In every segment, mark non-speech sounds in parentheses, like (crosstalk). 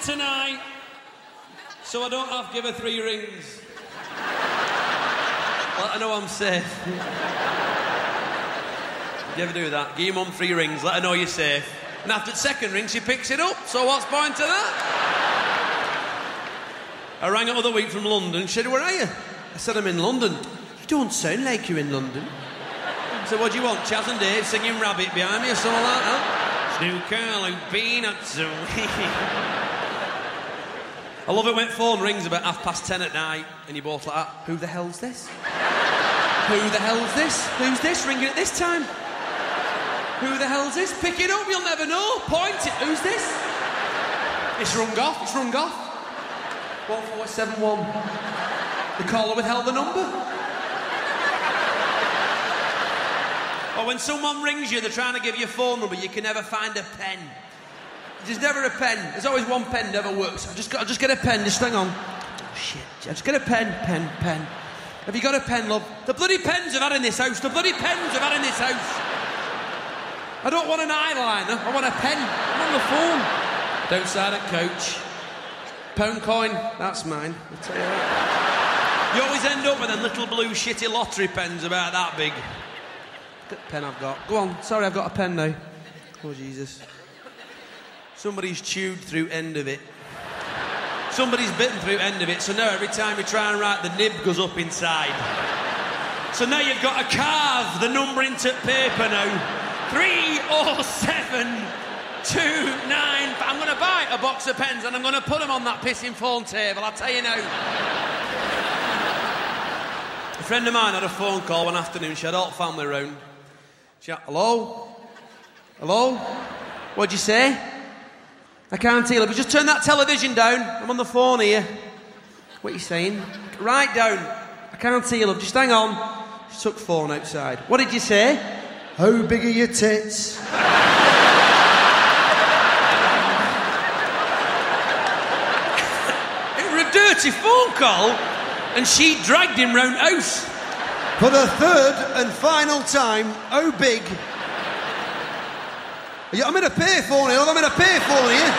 tonight, so I don't have to give her three rings. Her know I'm safe. you ever do that? Give your mum three rings, let her know you're safe. And after the second ring, she picks it up. So what's point to that? I rang her other week from London. She said, Where are you? I said, I'm in London. You don't sound like you're in London. So What do you want? Chas and Dave singing Rabbit behind me or something like that? Snooker, loop peanuts away. I love it when phone rings about half past ten at night and you're both like, Who the hell's this? Who the hell's this? Who's this ringing at this time? Who the hell's this? Pick it up, you'll never know. Point it. Who's this? It's rung off, it's rung off. 1471. The caller withheld the number. Or when someone rings you, they're trying to give you a phone number, you can never find a pen. There's never a pen. There's always one pen never works. I've just got, I just get a pen. Just hang on. Oh, shit. I just get a pen, pen, pen. Have you got a pen, love? The bloody pens I've had in this house. The bloody pens I've had in this house. I don't want an eyeliner. I want a pen. I'm on the phone. Don't sign at coach. Pound coin. That's mine. I'll tell you that. You always end up with them little blue shitty lottery pens about that big. The pen I've got. Go on. Sorry, I've got a pen now. Oh, Jesus. Somebody's chewed through end of it. Somebody's bitten through end of it, so now every time you try and write, the nib goes up inside. So now you've got to carve the number into paper now. Three or seven, two, nine. I'm going to buy a box of pens and I'm going to put them on that pissing phone table. I'll tell you now. A friend of mine had a phone call one afternoon. She had all family round. She had, hello? Hello? What'd you say? I can't hear. If you just turn that television down, I'm on the phone here. What are you saying? Right down. I can't hear. Love. Just hang on. She took phone outside. What did you say? How big are your tits? (laughs) It was a dirty phone call, and she dragged him round house. For the third and final time, how big? I'm in a payphone here. I'm in a payphone here.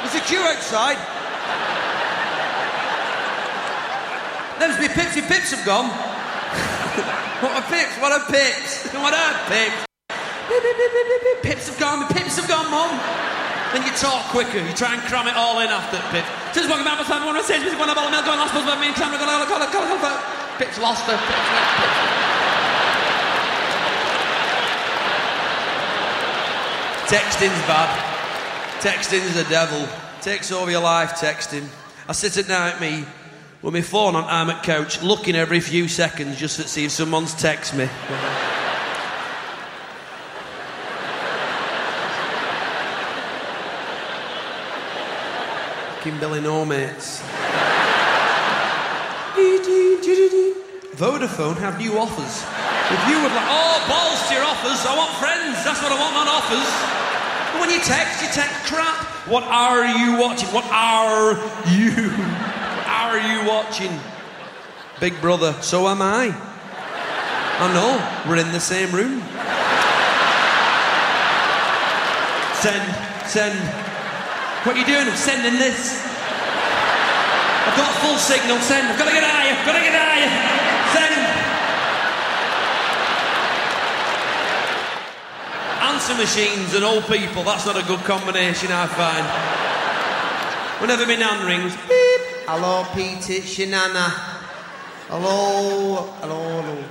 There's a queue outside. Them's me pips, me pips have gone. (laughs) what are pips? What are pips? What are pips? Pips have gone, my pips have gone, mum. Then you talk quicker, you try and cram it all in after pips. Just walking about, I'm one of the stage, one of the milk, going, last supposed to be me, camera, going, it, call it. Pips lost her, pips, pips, pips. Texting's bad. Texting's the devil. Takes over your life, texting. I sit at night, me, with my phone on arm at couch, looking every few seconds just to see if someone's text me. (laughs) Fucking Billy No mates. (laughs) Vodafone have new offers. If you would like, oh, balls to your offers. I want friends. That's what I want, not offers. When you text, you text crap. What are you watching? What are you? What are you watching? Big brother. So am I. I know. We're in the same room. Send, send. What are you doing? I'm sending this. I've got full signal. Send. I've got to get higher. I've got to get higher. Send. Answer machines and old people, that's not a good combination, I find. Whenever my nan rings, beep. Hello, Pete, it's your nana. Hello, hello, hello.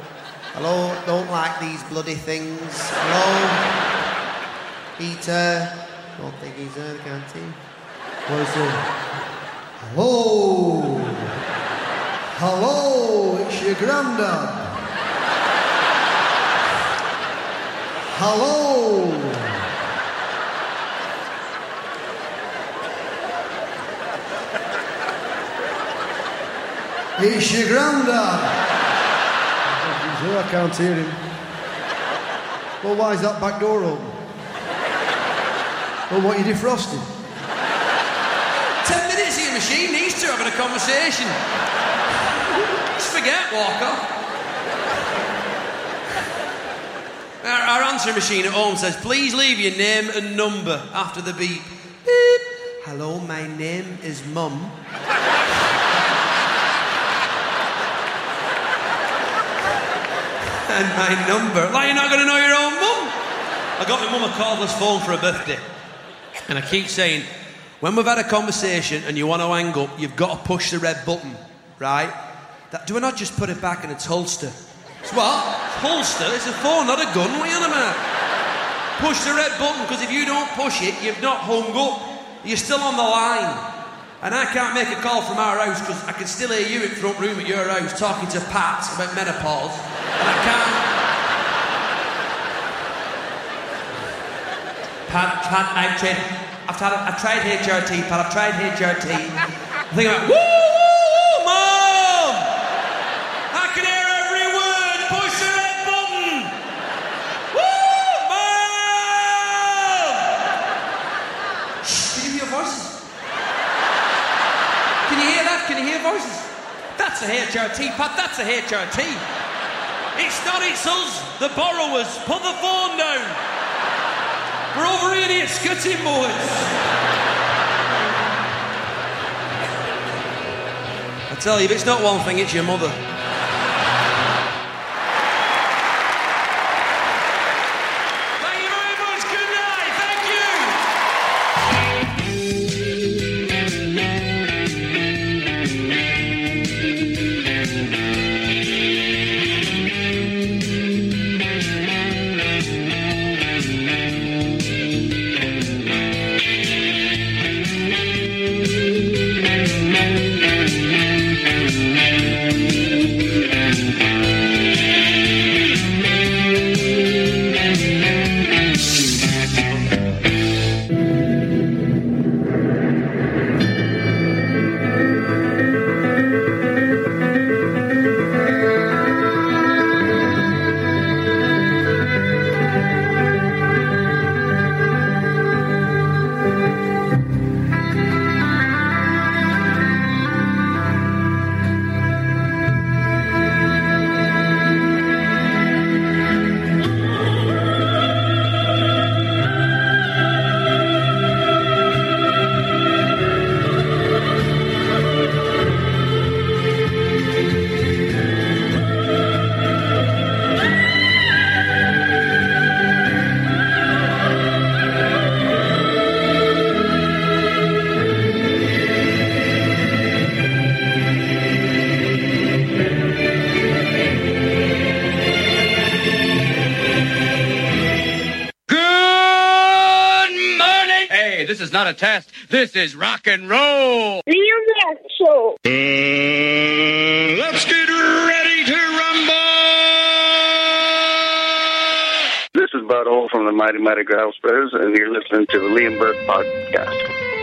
Hello, don't like these bloody things. Hello, Peter. Don't think he's there, can't he? Is it? Hello. Hello, it's your granddad. Hello. It's your granddad. I can't hear him. Well, why is that back door open? Well, what are you defrosting? Ten minutes in your machine, these two having a conversation. Just forget, walk off. Our, our answering machine at home says, please leave your name and number after the beep. Beep. Hello, my name is Mum. (laughs) and my number. Like you're not going to know your own mum. I got my mum a cordless phone for her birthday. And I keep saying, when we've had a conversation and you want to hang up, you've got to push the red button, right? That, do I not just put it back in its holster? It's what? Holster? It's a phone, not a gun. What are you on about? Push the red button, because if you don't push it, you've not hung up. You're still on the line. And I can't make a call from our house because I can still hear you in front room at your house talking to Pat about menopause. And I can't. Pat, Pat, I've tried, I've tried, I've tried HRT, Pat, I've tried HRT. I think about, woo, woo, mom! I can hear every word. Push the red button. Woo, mom! Shh, can you hear voices? Can you hear that? Can you hear voices? That's Pat. That's a HRT. It's not, it's us, the borrowers. Put the phone down. We're over here scutting, boys. I tell you, if it's not one thing, it's your mother. Not a test. This is rock and roll. Liam Rock Show. let's get ready to rumble. This is Bud Hole from the Mighty Mighty Grouse Bears, and you're listening to the Liam Bird Podcast.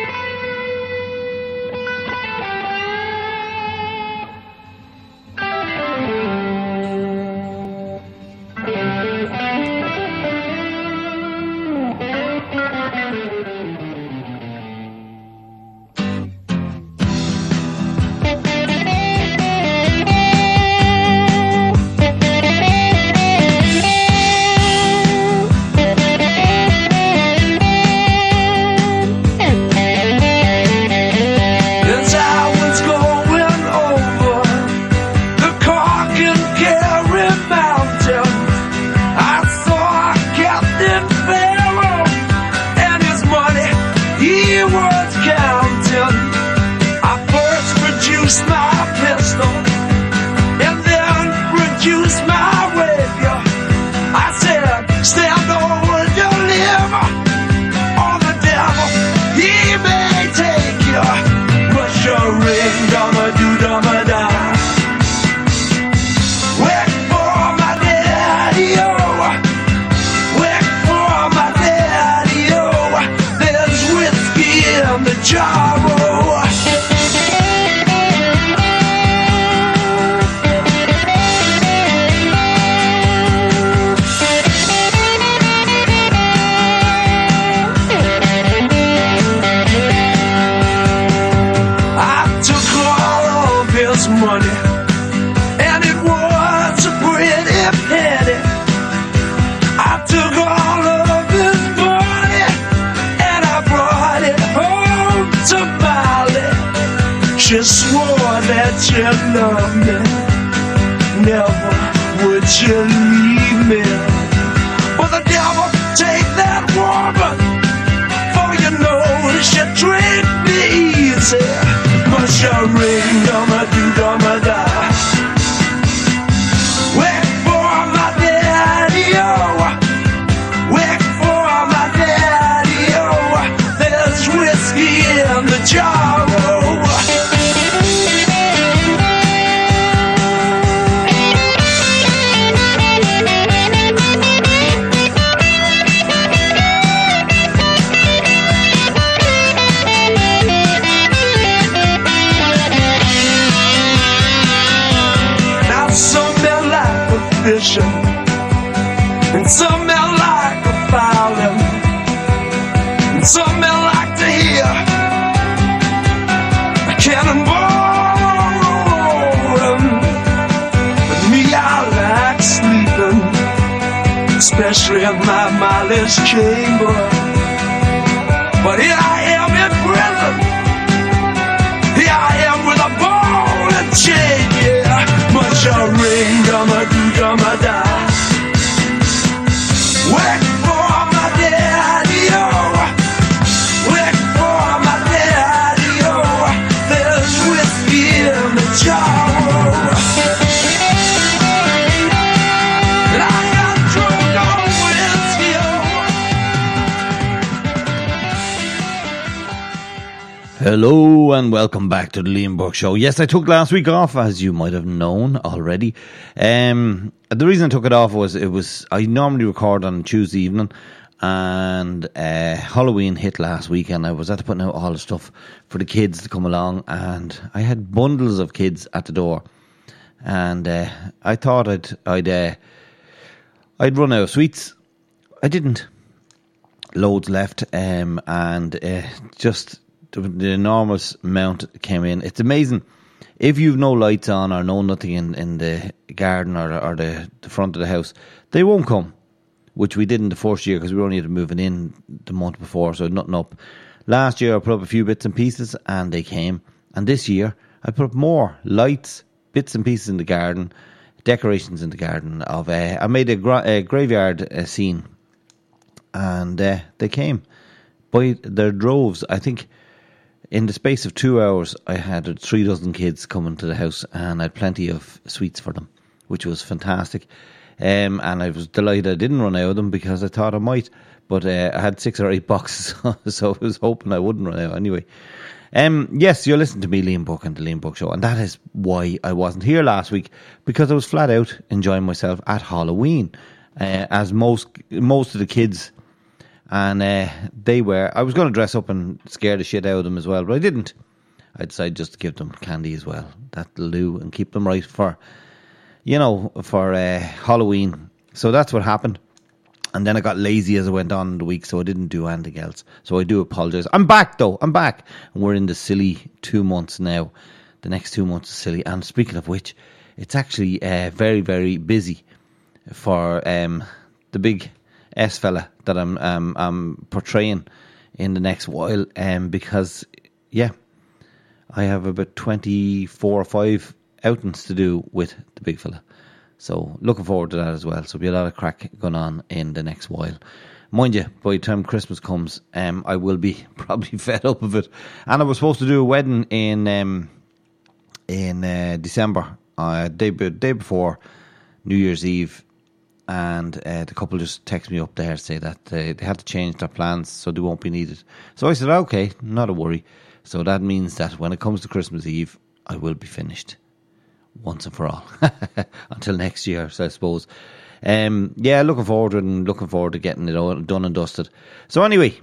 You loved me. Never would you leave me. But the devil take that woman. For you know she treat me easy. But you ring, mileage chamber. But here I Hello and welcome back to the Liam Burke Show. Yes, I took last week off, as you might have known already. Um, the reason I took it off was it was I normally record on Tuesday evening, and uh, Halloween hit last week, and I was at putting out all the stuff for the kids to come along, and I had bundles of kids at the door, and uh, I thought I'd I'd uh, I'd run out of sweets. I didn't loads left, um, and uh, just the, the enormous amount came in. It's amazing. If you've no lights on or no nothing in, in the garden or, or the, the front of the house, they won't come, which we did in the first year because we were only moving in the month before, so nothing up. Last year I put up a few bits and pieces and they came. And this year I put up more lights, bits and pieces in the garden, decorations in the garden. Of uh, I made a, gra- a graveyard uh, scene and uh, they came by their droves. I think in the space of two hours, I had three dozen kids coming to the house, and I had plenty of sweets for them, which was fantastic. Um, and I was delighted I didn't run out of them because I thought I might, but uh, I had six or eight (laughs) boxes, so I was hoping I wouldn't run out anyway. Um, yes, you're listening to me, Liam Book, and the Liam Book Show, and that is why I wasn't here last week because I was flat out enjoying myself at Halloween, uh, as most most of the kids and uh, they were. I was going to dress up and scare the shit out of them as well, but I didn't. I decided just to give them candy as well. That'll do, and keep them right for, you know, for uh, Halloween. So that's what happened. And then I got lazy as I went on in the week, so I didn't do anything else. So I do apologise. I'm back though. I'm back, and we're in the silly two months now. The next two months is silly. And speaking of which, it's actually uh, very, very busy for um, the big S fella that I'm um, I'm portraying in the next while, um, because yeah, I have about twenty four or five outings to do with the big fella. So looking forward to that as well. So be a lot of crack going on in the next while. Mind you, by the time Christmas comes, um, I will be (laughs) probably fed up of it. And I was supposed to do a wedding in um, in uh, December, uh, day day before New Year's Eve, and uh, the couple just text me up there say that they, they had to change their plans, so they won't be needed. So I said, okay, not a worry. So that means that when it comes to Christmas Eve, I will be finished once and for all (laughs) until next year. So I suppose. Um, yeah, looking forward and looking forward to getting it all done and dusted. So anyway,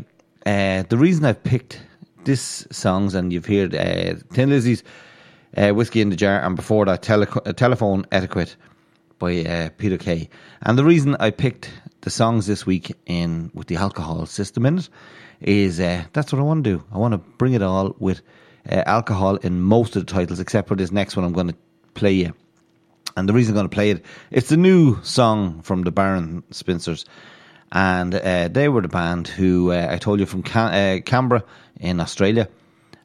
uh, the reason I've picked this songs and you've heard uh, Thin Lizzy's uh, Whiskey in the Jar and before that tele- Telephone Etiquette by uh, Peter Kay. And the reason I picked the songs this week in with the alcohol system in it is uh, that's what I want to do. I want to bring it all with uh, alcohol in most of the titles, except for this next one I'm going to play you. And the reason I'm going to play it, it's a new song from the Barren Spinsters. And uh, they were the band who uh, I told you from Cam- uh, Canberra in Australia.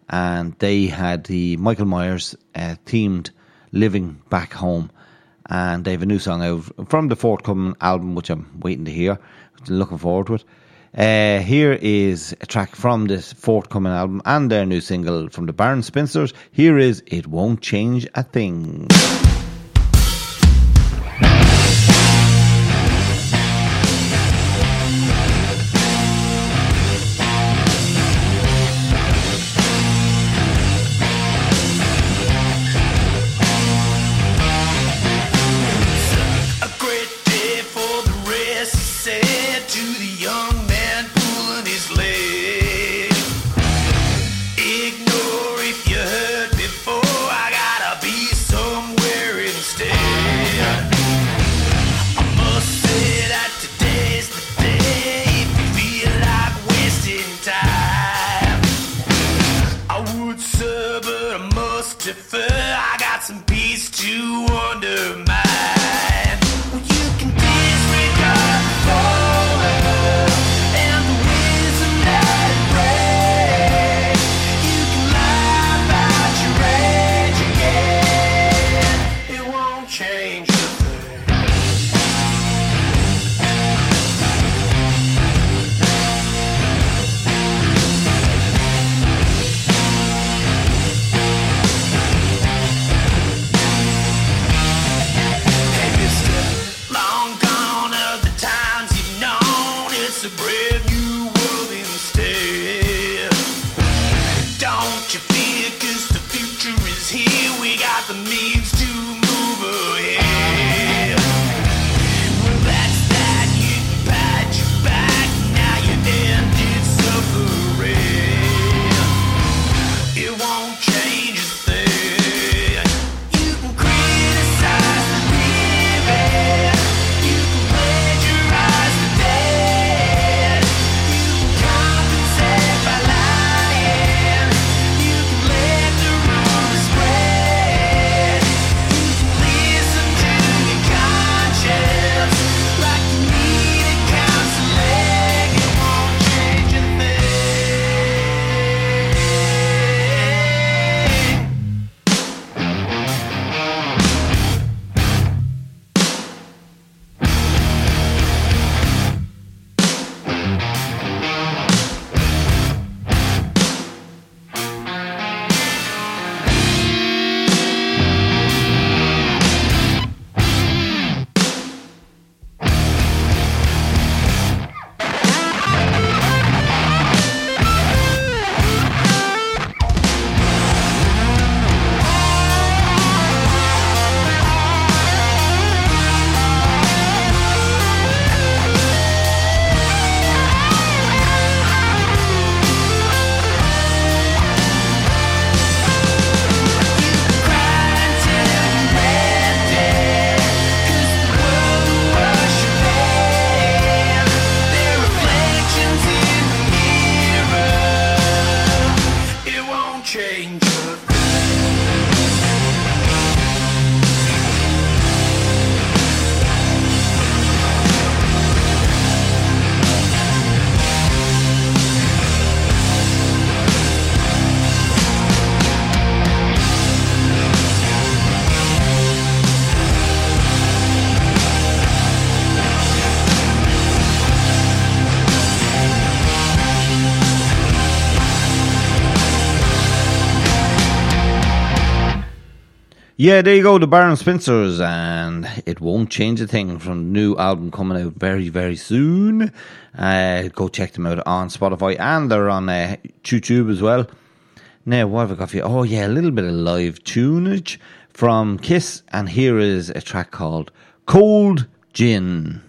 and they had the Michael Myers themed "Living Back Home," and they have a new song out from the forthcoming album, which I'm waiting to hear. Looking forward to it. Uh, here is a track from this forthcoming album and their new single from the Barren Spinsters. Here is "It Won't Change a Thing." Yeah, there you go, the Barren Spinsters, and it won't change a thing from the new album coming out very, very soon. Uh, go check them out on Spotify, and they're on uh, YouTube as well. Now, what have I got for you? Oh, yeah, a little bit of live tunage from Kiss, and here is a track called Cold Gin.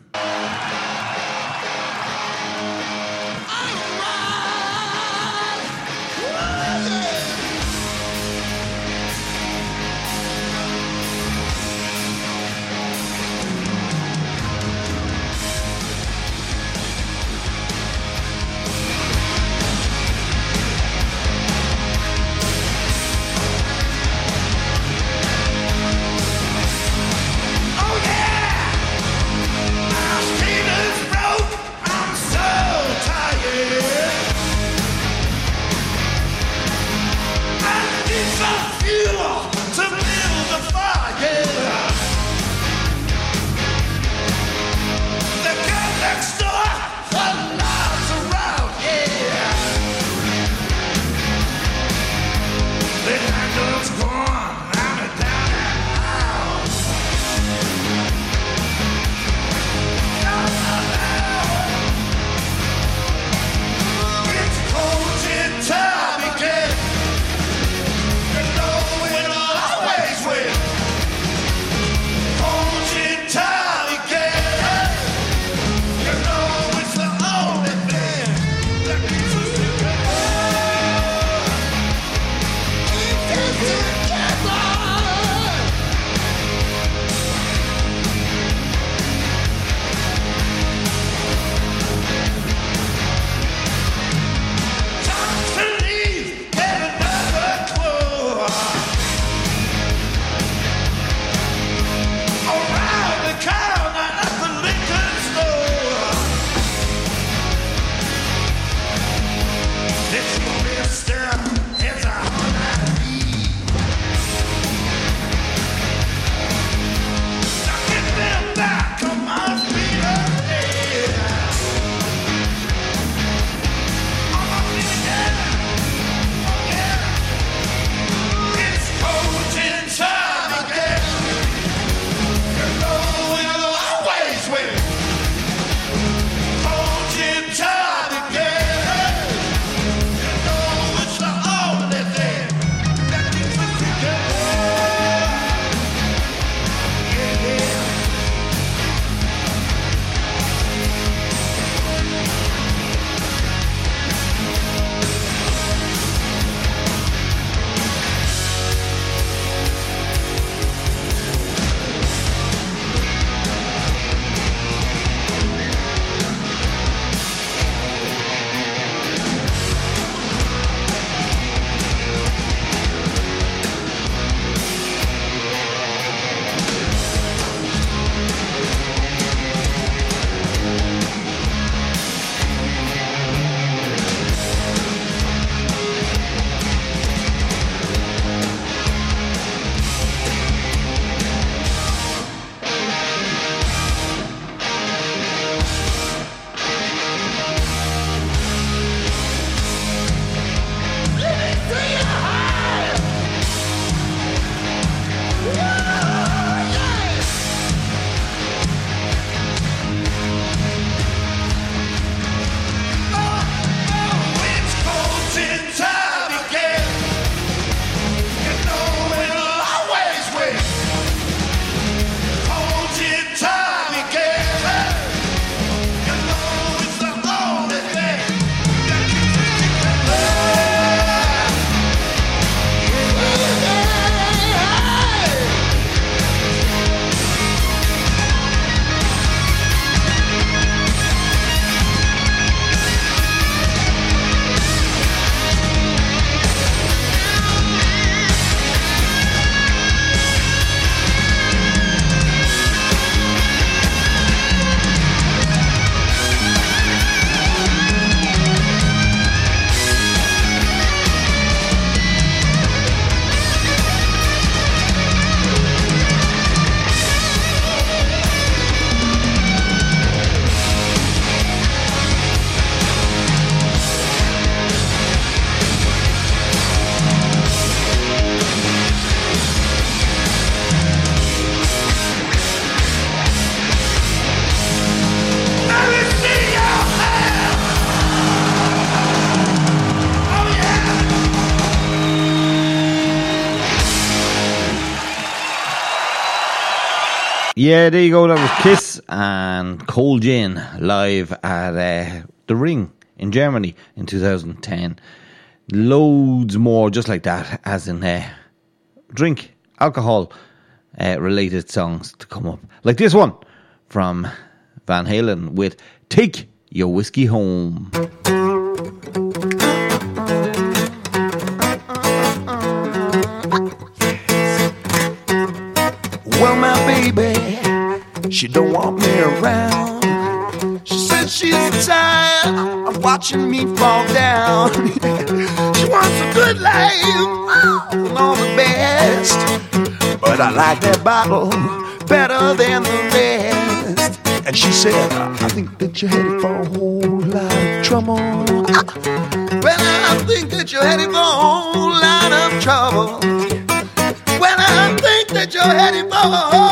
Yeah, there you go. That was Kiss and Cold Gin live at uh, the Ring in Germany in 2010. Loads more just like that, as in uh, drink, alcohol uh, related songs to come up. Like this one from Van Halen with Take Your Whiskey Home. She don't want me around. She says she's tired of watching me fall down. (laughs) she wants a good life, and all the best. But I like that bottle better than the rest. And she said, I think that you're headed for a whole lot of trouble. (laughs) Well, I think that you're headed for a whole lot of trouble. Well, I think that you're headed for a whole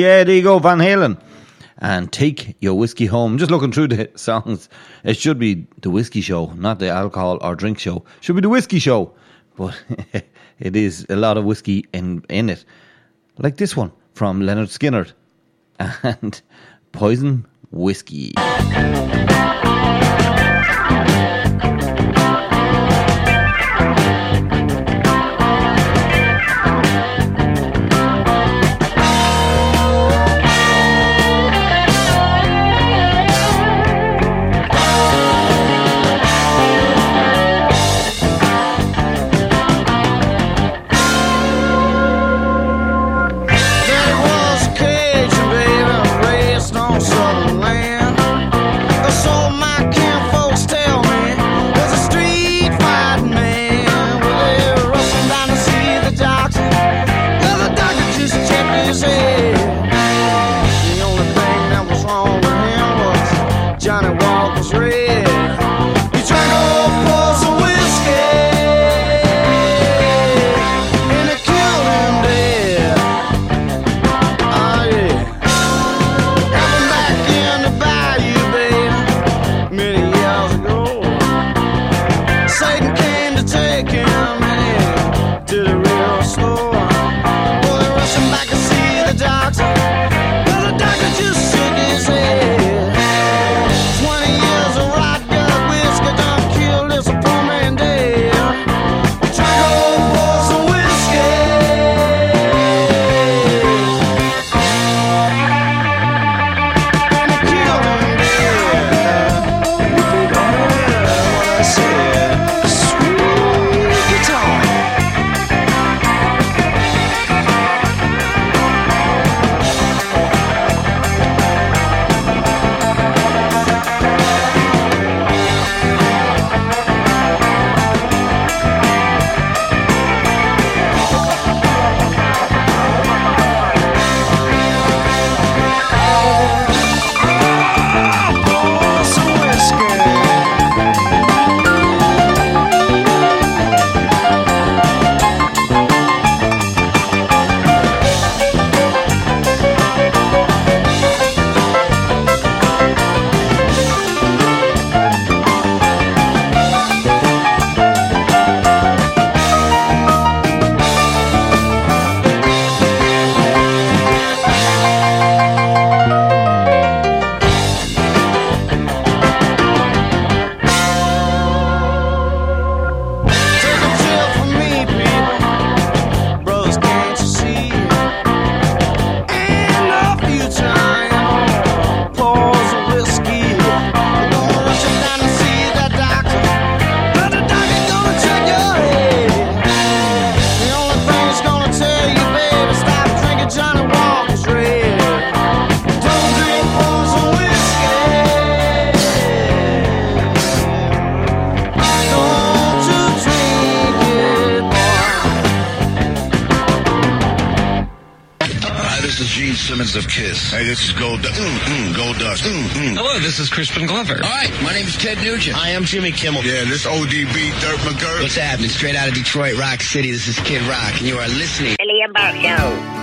Yeah, there you go, Van Halen. And take your whiskey home. Just looking through the (laughs) songs, it should be the whiskey show, not the alcohol or drink show. Should be the whiskey show, but (laughs) it is a lot of whiskey in in it, like this one from Lynyrd Skynyrd (laughs) and Poison Whiskey. Simmons of Kiss. Hey, this is Gold. Mm, mm, Gold Dust. Mm, mm. Hello, this is Crispin Glover. All right, my name is Ted Nugent. I am Jimmy Kimmel. Yeah, this ODB Dirt McGirt. What's happening? Straight out of Detroit, Rock City. This is Kid Rock, and you are listening. The Liam Burke Show.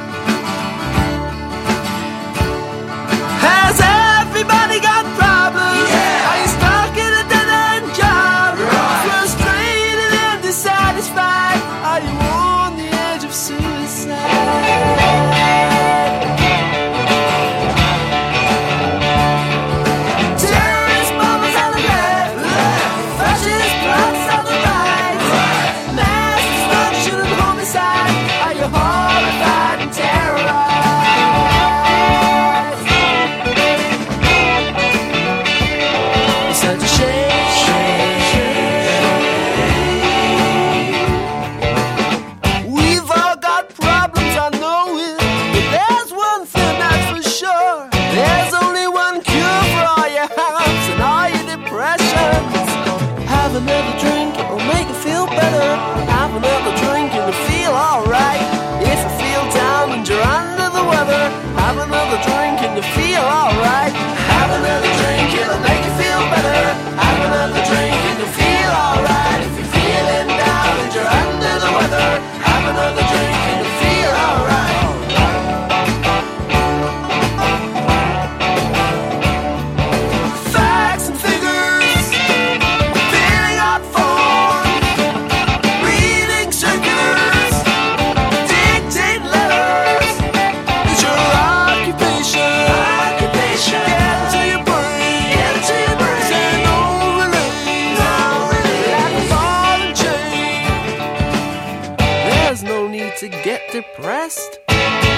Depressed.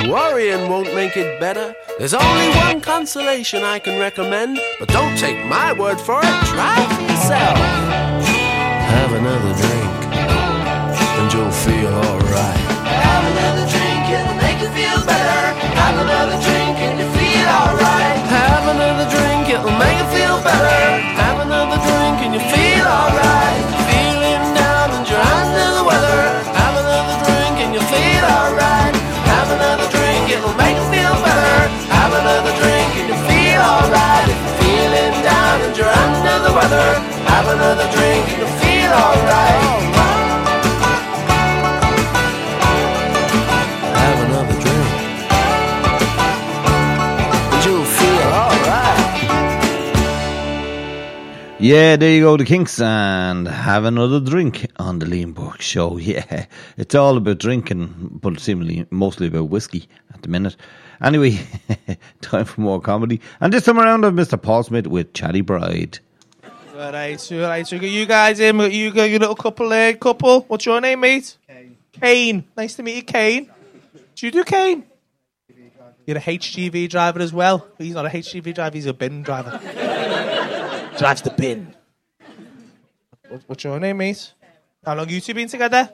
Worrying won't make it better. There's only one consolation I can recommend, but don't take my word for it. Try it for yourself. Have another drink, and you'll feel alright. Have another drink, it'll make you feel better. Have another drink, and you feel alright. Have another drink, it'll make you feel better. Have another drink, and you feel alright. Another drink, and you feel alright. Have another drink. And you'll feel alright. Yeah, there you go, the Kinks, and have another drink on the Liam Burke show. (laughs) Yeah, it's all about drinking, but seemingly mostly about whiskey at the minute. Anyway, (laughs) time for more comedy. And this time around, I've Mr. Paul Smith with Chatty Bride. Alright, alright, so we got you guys in, we got you got your little couple there, couple. What's your name, mate? Kane. Kane. Nice to meet you, Kane. Do you do Kane? You're a HGV driver as well. He's not a HGV driver, he's a bin driver. (laughs) Drives the bin. What, what's your name, mate? How long you two been together?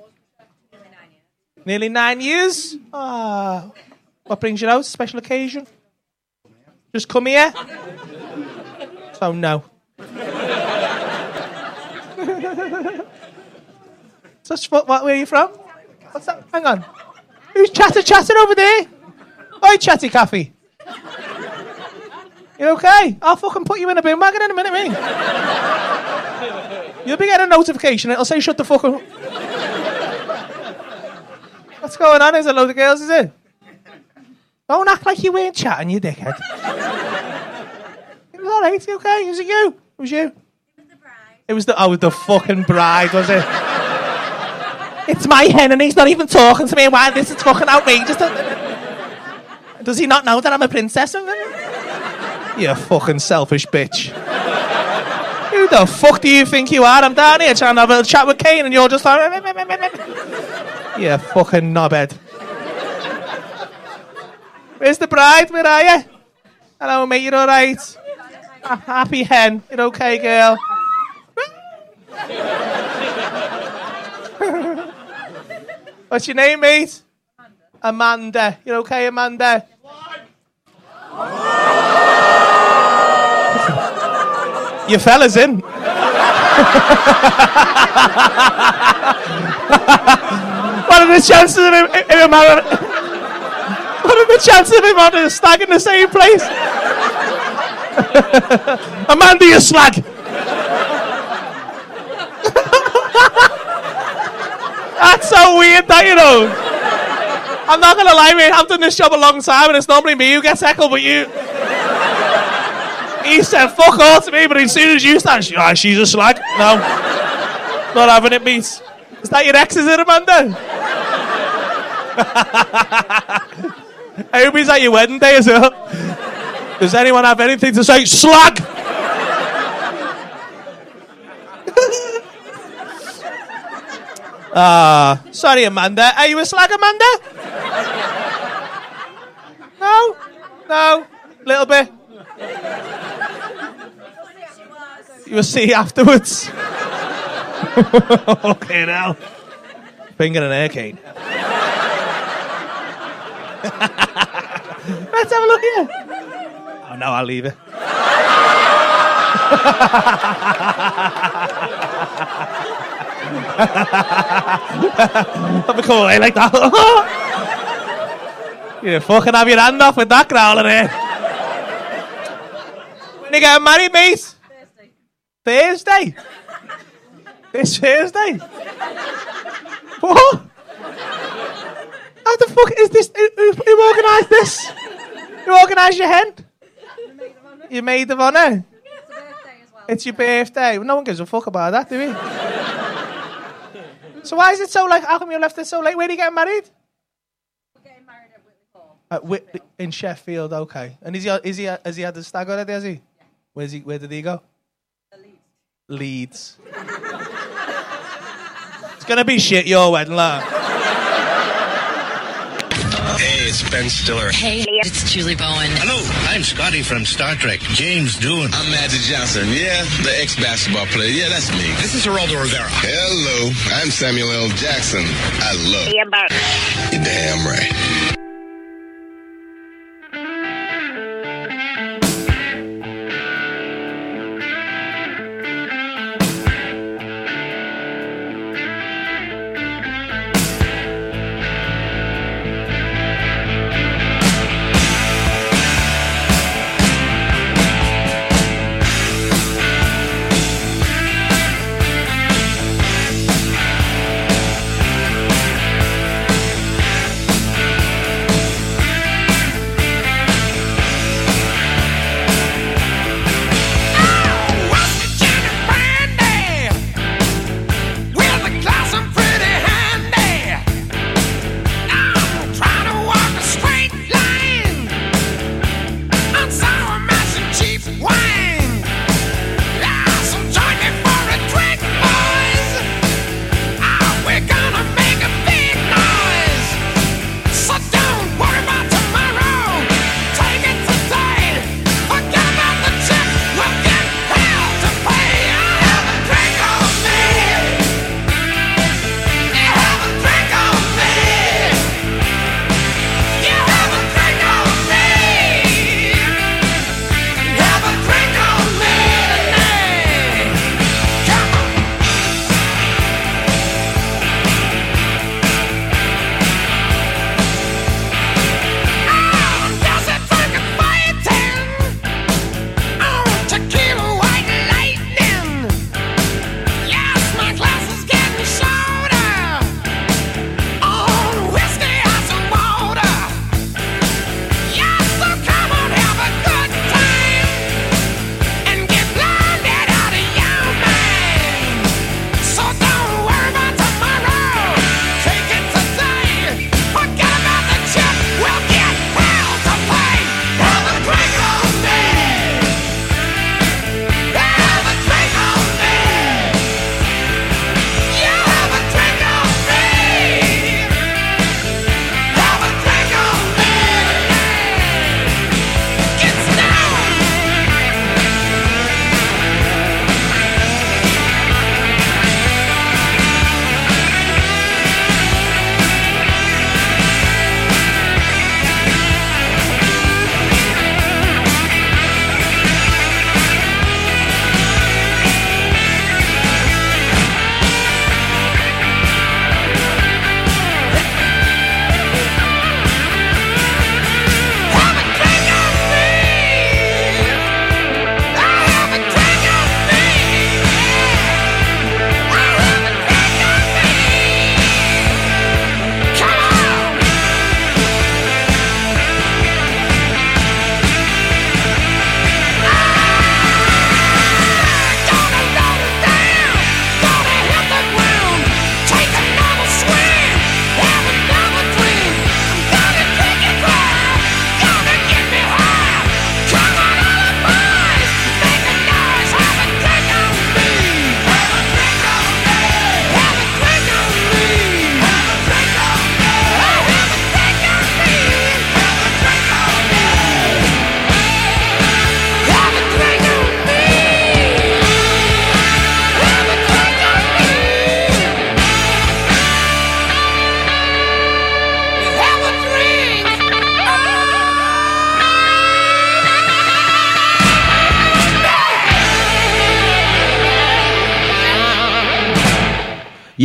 Nearly nine years. Ah, what brings you out? Special occasion? Just come here. (laughs) So no. So what? Where are you from? What's that? Hang on. Who's chatter chatting over there? Oi, chatty Caffey. You okay? I'll fucking put you in a bin wagon in a minute, mate. You'll be getting a notification. It'll say shut the fuck up. What's going on? Is a load of girls, is it? Don't act like you weren't chatting, you dickhead. it was alright, you okay? Was it you? Was you? It was the you? It was the oh the fucking bride, was it? It's my hen and he's not even talking to me. Why this is fucking outrageous. Does he not know that I'm a princess? You fucking selfish bitch. Who the fuck do you think you are? I'm down here trying to have a chat with Kane and you're just like You fucking knobhead. Where's the bride? Where are you? Hello mate, you're alright? Happy hen. You're okay, girl. What's your name, mate? Amanda. You're okay, Amanda? (laughs) Your fella's in. (laughs) what are the chances of him, him having... What are the chances of him having a stag in the same place? (laughs) Amanda, you slag. That's so weird, that you know. I'm not gonna lie, mate. I've done this job a long time, and it's normally me who gets heckled, but you. He said "fuck all" to me, but as soon as you start, she, ah, she's a slag. No, not having it, mate. Is that your ex? Is it, Amanda? I (laughs) hope he's at your wedding day as well. Does anyone have anything to say? Slag! Ah, sorry, Amanda. Are you a slag, Amanda? No? No? Little bit? You will see afterwards. (laughs) okay, now. Finger and an air cane. (laughs) Let's have a look here. Oh, no, I'll leave it. (laughs) Let me come away like that. (laughs) you fucking have your hand off with that growler there. When you getting married, mate? Thursday. This Thursday. What? How the fuck is this? Who, who, who organised this? Who organised your hen? Your maid of honour? It's your birthday. Well, no one gives a fuck about that, do we? So why is it so like? How come you left it so late? Where are you getting married? We're getting married at Whitley, in Sheffield, okay. And is he is he has he had the stag already? Has he? Where's he? Where did he go? Leeds. (laughs) it's gonna be shit your wedding, lad. Hey, it's Ben Stiller. Hey, it's Julie Bowen. Hello, I'm Scotty from Star Trek. James Doohan. I'm Magic Johnson. Yeah, the ex-basketball player. Yeah, that's me. This is Geraldo Rivera. Hello, I'm Samuel L. Jackson. I love you. damn right.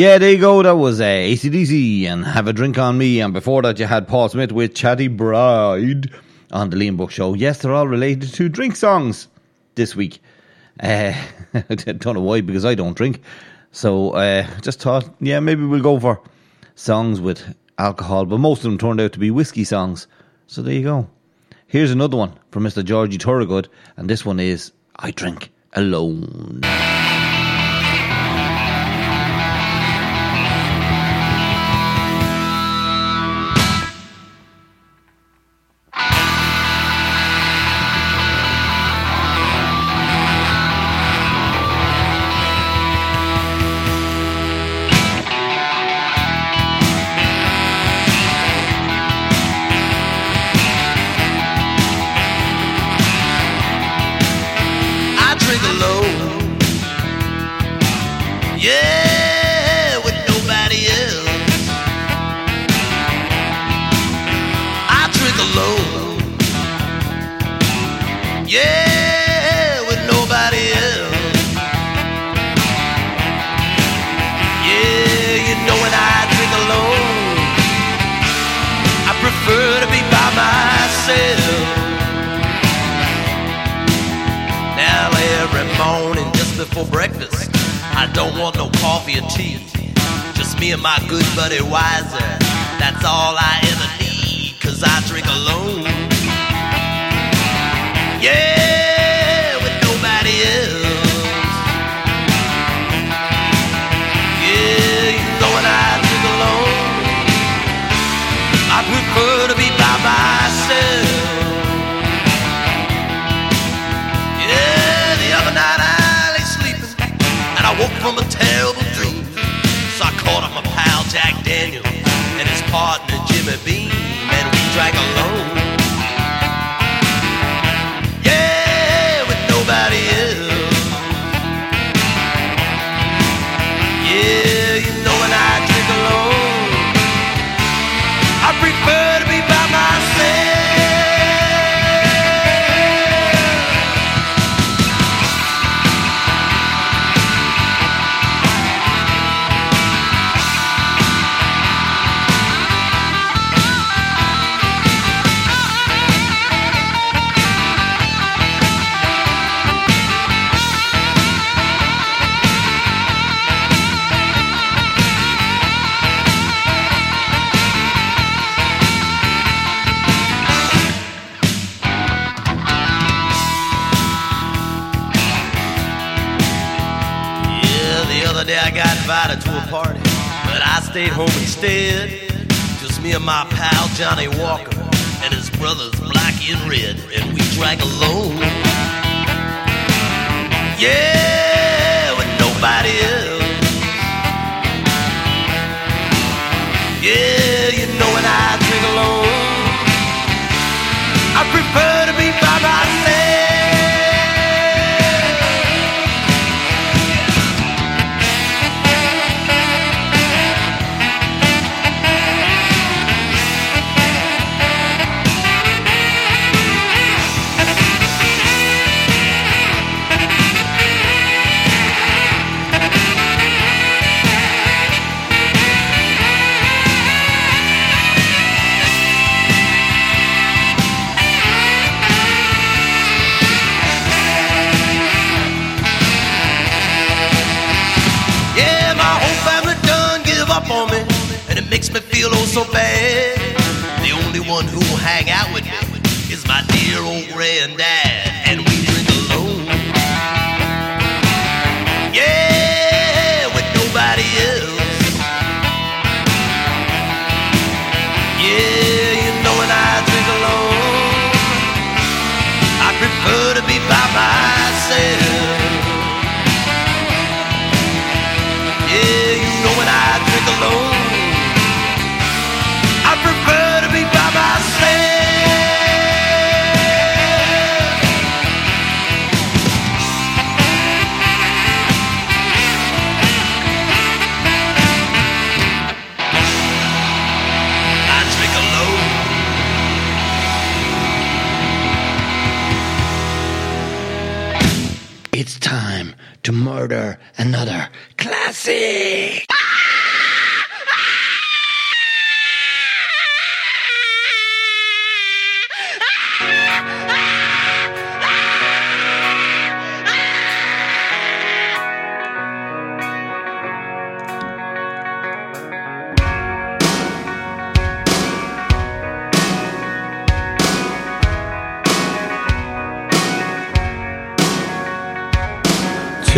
Yeah, there you go. That was uh, ACDC and Have a Drink on Me. And before that, you had Paul Smith with Chatty Bride on the Liam Burke Show. Yes, they're all related to drink songs this week. Uh, (laughs) I don't know why, because I don't drink. So uh, just thought, yeah, maybe we'll go for songs with alcohol. But most of them turned out to be whiskey songs. So there you go. Here's another one from Mr. Georgie Thorogood. And this one is I Drink Alone. Johnnie Walker and his brothers Black and Red, and we drank alone. Yeah, with nobody else. One who'll hang out with me is my dear old granddad,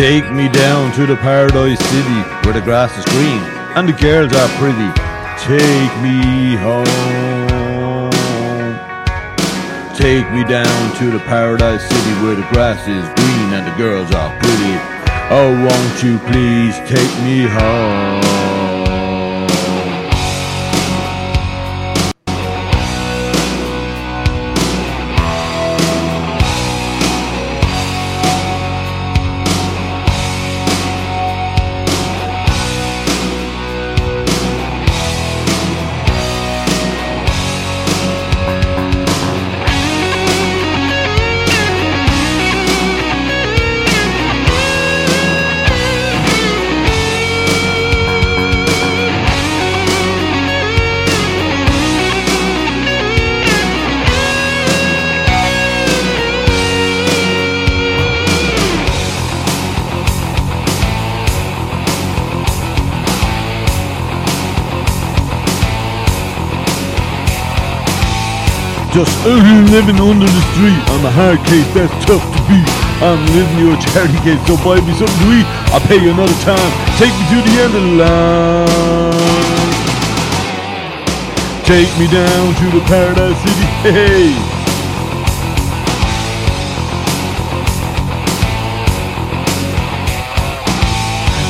Take me down to the paradise city where the grass is green and the girls are pretty. Take me home. Take me down to the paradise city where the grass is green and the girls are pretty. Oh, won't you please take me home? Just early living under the street. I'm a hard case, that's tough to beat. I'm living your charity case, so buy me something to eat. I'll pay you another time. Take me to the end of the line. Take me down to the paradise city. Hey.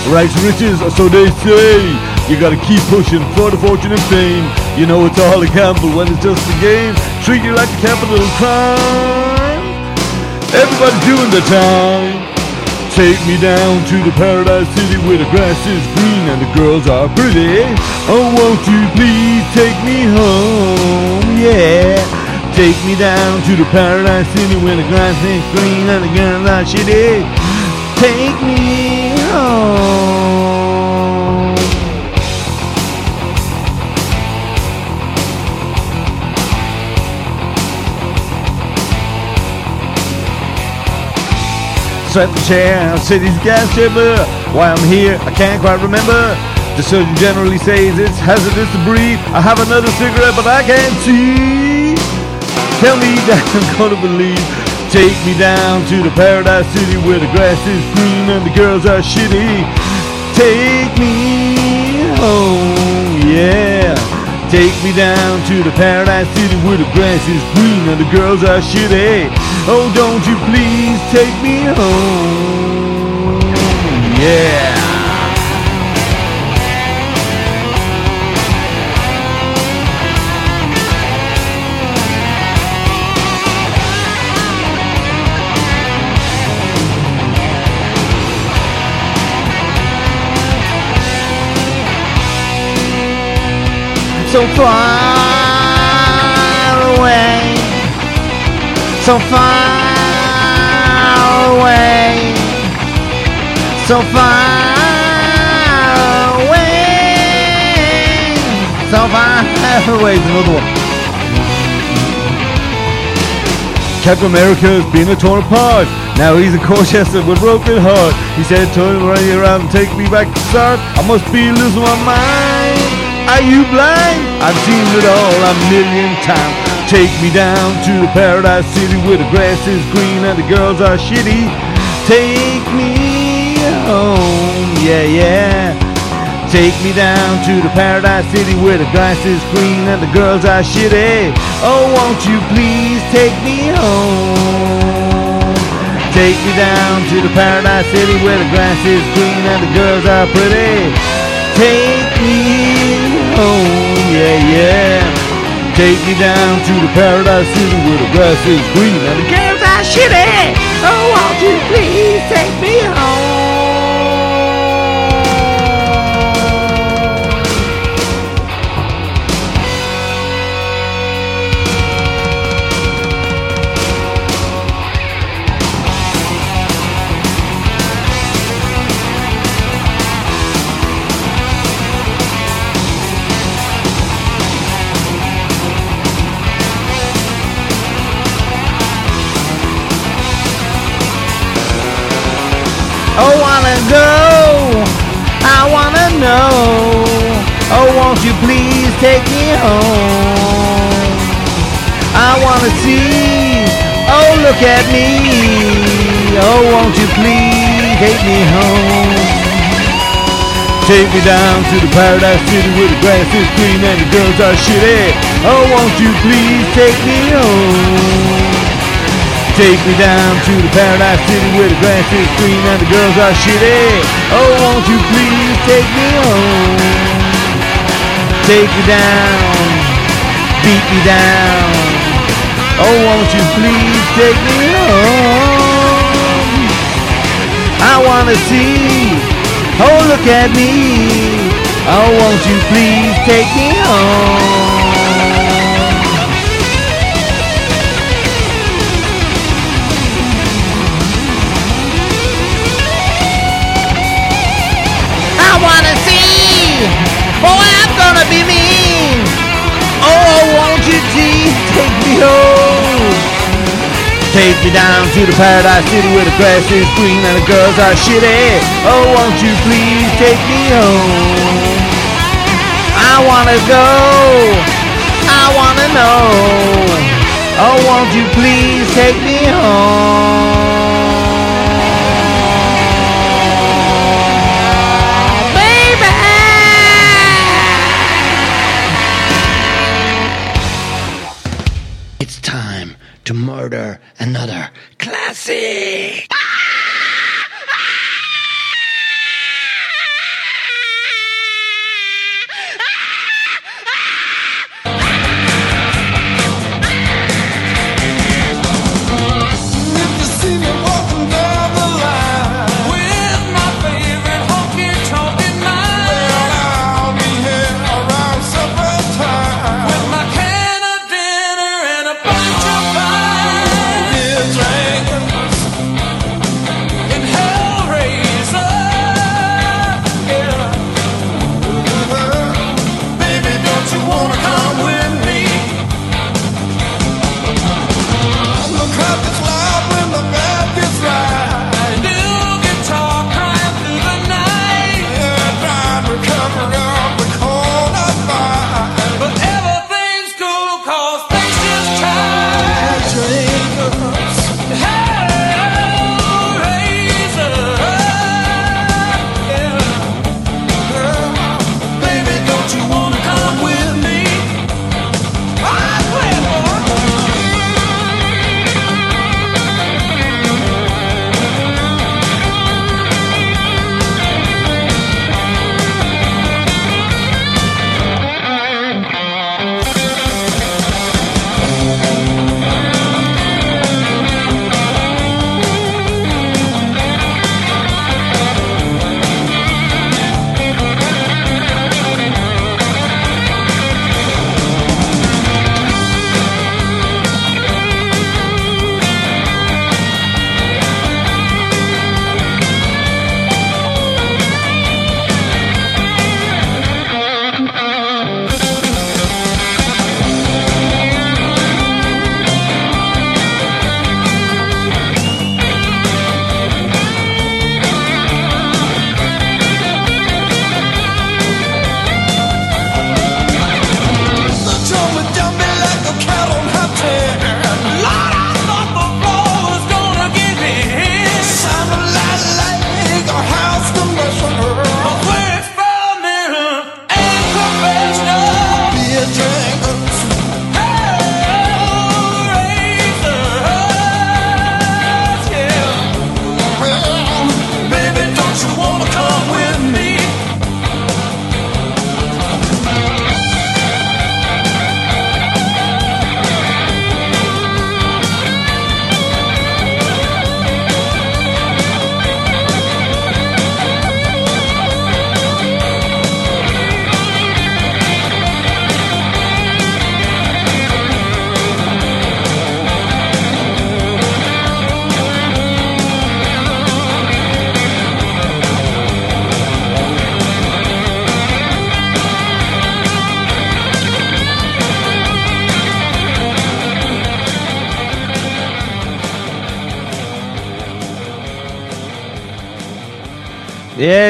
Rags riches, so they say. You gotta keep pushing for the fortune and fame. You know it's all a gamble when it's just a game. Treat you like a capital crime. Everybody's doing the time. Take me down to the paradise city where the grass is green and the girls are pretty. Oh, won't you please take me home? Yeah. Take me down to the paradise city where the grass is green and the girls are shitty. Take me home. The chair, city's gas chamber. Why I'm here, I can't quite remember. The surgeon generally says it's hazardous to breathe. I have another cigarette, but I can't see. Tell me (laughs) that I'm gonna believe. Take me down to the paradise city where the grass is green and the girls are shitty. Take me home, yeah. Take me down to the paradise city where the grass is green and the girls are shitty. Oh, don't you please take me home, yeah. so far so far away, so far away, so far (laughs) away. There's another one. Captain America has been torn apart. Now he's in Colchester with broken heart. He said, turn right around and take me back to start. I must be losing my mind. Are you blind? I've seen it all a million times. Take me down to the paradise city where the grass is green and the girls are shitty. Take me home, yeah, yeah. Take me down to the paradise city where the grass is green and the girls are shitty. Oh, won't you please take me home? Take me down to the paradise city where the grass is green and the girls are pretty. Take me home, yeah, yeah. Take me down to the paradise city where the grass is green and the girls are shitty. Oh, won't you please take me home? Oh, wanna go, I wanna know. Oh, won't you please take me home? I wanna see, oh, look at me. Oh, won't you please take me home. Take me down to the paradise city where the grass is green and the girls are shitty. Oh, won't you please take me home? Take me down to the paradise city where the grass is green and the girls are shitty. Oh, won't you please take me home? Take me down, beat me down. Oh, won't you please take me home? I wanna see. Oh, look at me. Oh, won't you please take me home? Take me down to the paradise city where the grass is green and the girls are shitty. Oh, won't you please take me home? I wanna go. I wanna know. Oh, won't you please take me home?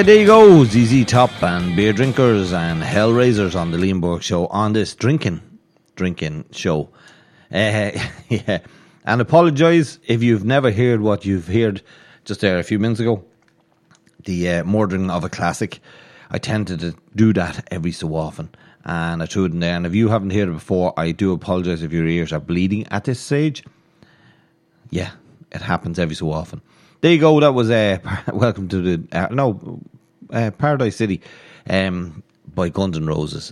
There you go. ZZ Top and Beer Drinkers and Hellraisers on the Liam Burke show on this drinking, drinking show. Uh, (laughs) yeah. And apologise if you've never heard what you've heard just there a few minutes ago. the uh, murdering of a classic. I tend to do that every so often, and I threw it in there. And if you haven't heard it before, I do apologise if your ears are bleeding at this stage. Yeah, it happens every so often. There you go. That was uh, (laughs) welcome to the uh, no uh, Paradise City um, by Guns N' Roses,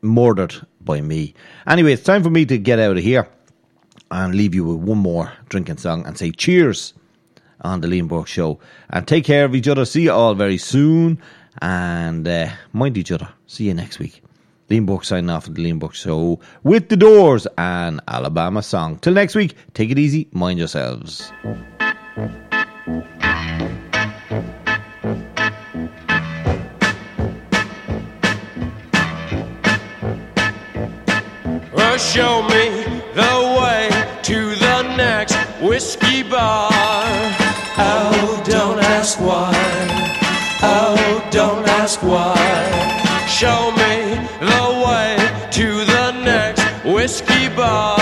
murdered by me. Anyway, it's time for me to get out of here and leave you with one more drinking song and say cheers on the Burke Show. And take care of each other. See you all very soon. And uh, mind each other. See you next week. Burke signing off the Burke Show with the Doors and Alabama song. Till next week, take it easy. Mind yourselves. Show me the way to the next whiskey bar. Oh, don't ask why. Oh, don't ask why. Show me the way to the next whiskey bar.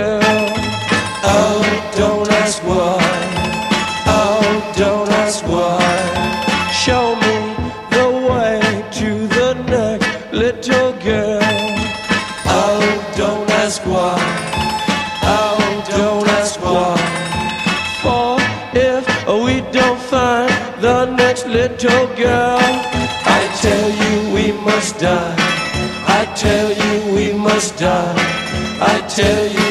Oh, don't ask why. Oh, don't ask why. Show me the way to the next little girl. Oh, don't ask why. Oh, don't ask why. For if we don't find the next little girl, I tell you we must die. I tell you we must die. I tell you,